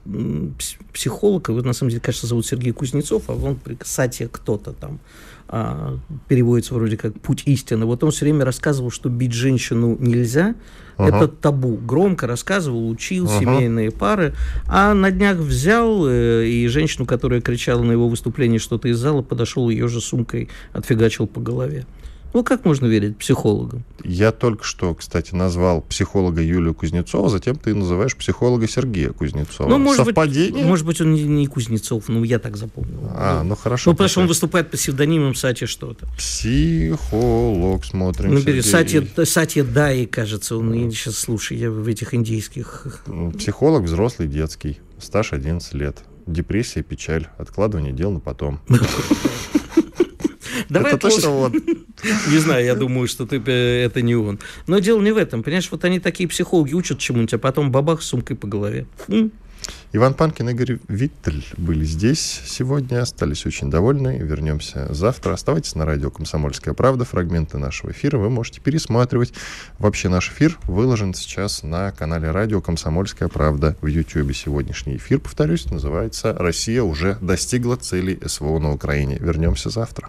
психолог, вот на самом деле, кажется, зовут Сергей Кузнецов, а он, кстати, кто-то там а, переводится вроде как «путь истины». Вот он все время рассказывал, что бить женщину нельзя, uh-huh. это табу. Громко рассказывал, учил uh-huh. семейные пары, а на днях взял э, и женщину, которая кричала на его выступлении что-то из зала, подошел ее же сумкой, отфигачил по голове. Ну, как можно верить психологам? Я только что, кстати, назвал психолога Юлию Кузнецова, затем ты называешь психолога Сергея Кузнецова. Ну, может Совпадение? Быть, может быть, он не, не Кузнецов, ну, я так запомнил. А, ну, хорошо. Ну, потому что он выступает по псевдонимам Сати что-то. Психолог, смотрим. Ну, бери, Сати, Сати Дай, кажется, он, я сейчас слушай, я в этих индийских... Ну, психолог взрослый, детский, стаж 11 лет. Депрессия, печаль, откладывание дел на потом. *laughs* Давай это точно он. Не знаю, я думаю, что ты, э, это не он. Но дело не в этом. Понимаешь, вот они такие психологи учат чему-нибудь, а потом бабах с сумкой по голове. Иван Панкин и Игорь Виттель были здесь сегодня, остались очень довольны. Вернемся завтра. Оставайтесь на радио «Комсомольская правда». Фрагменты нашего эфира вы можете пересматривать. Вообще наш эфир выложен сейчас на канале радио «Комсомольская правда» в YouTube. Сегодняшний эфир, повторюсь, называется «Россия уже достигла целей СВО на Украине». Вернемся завтра.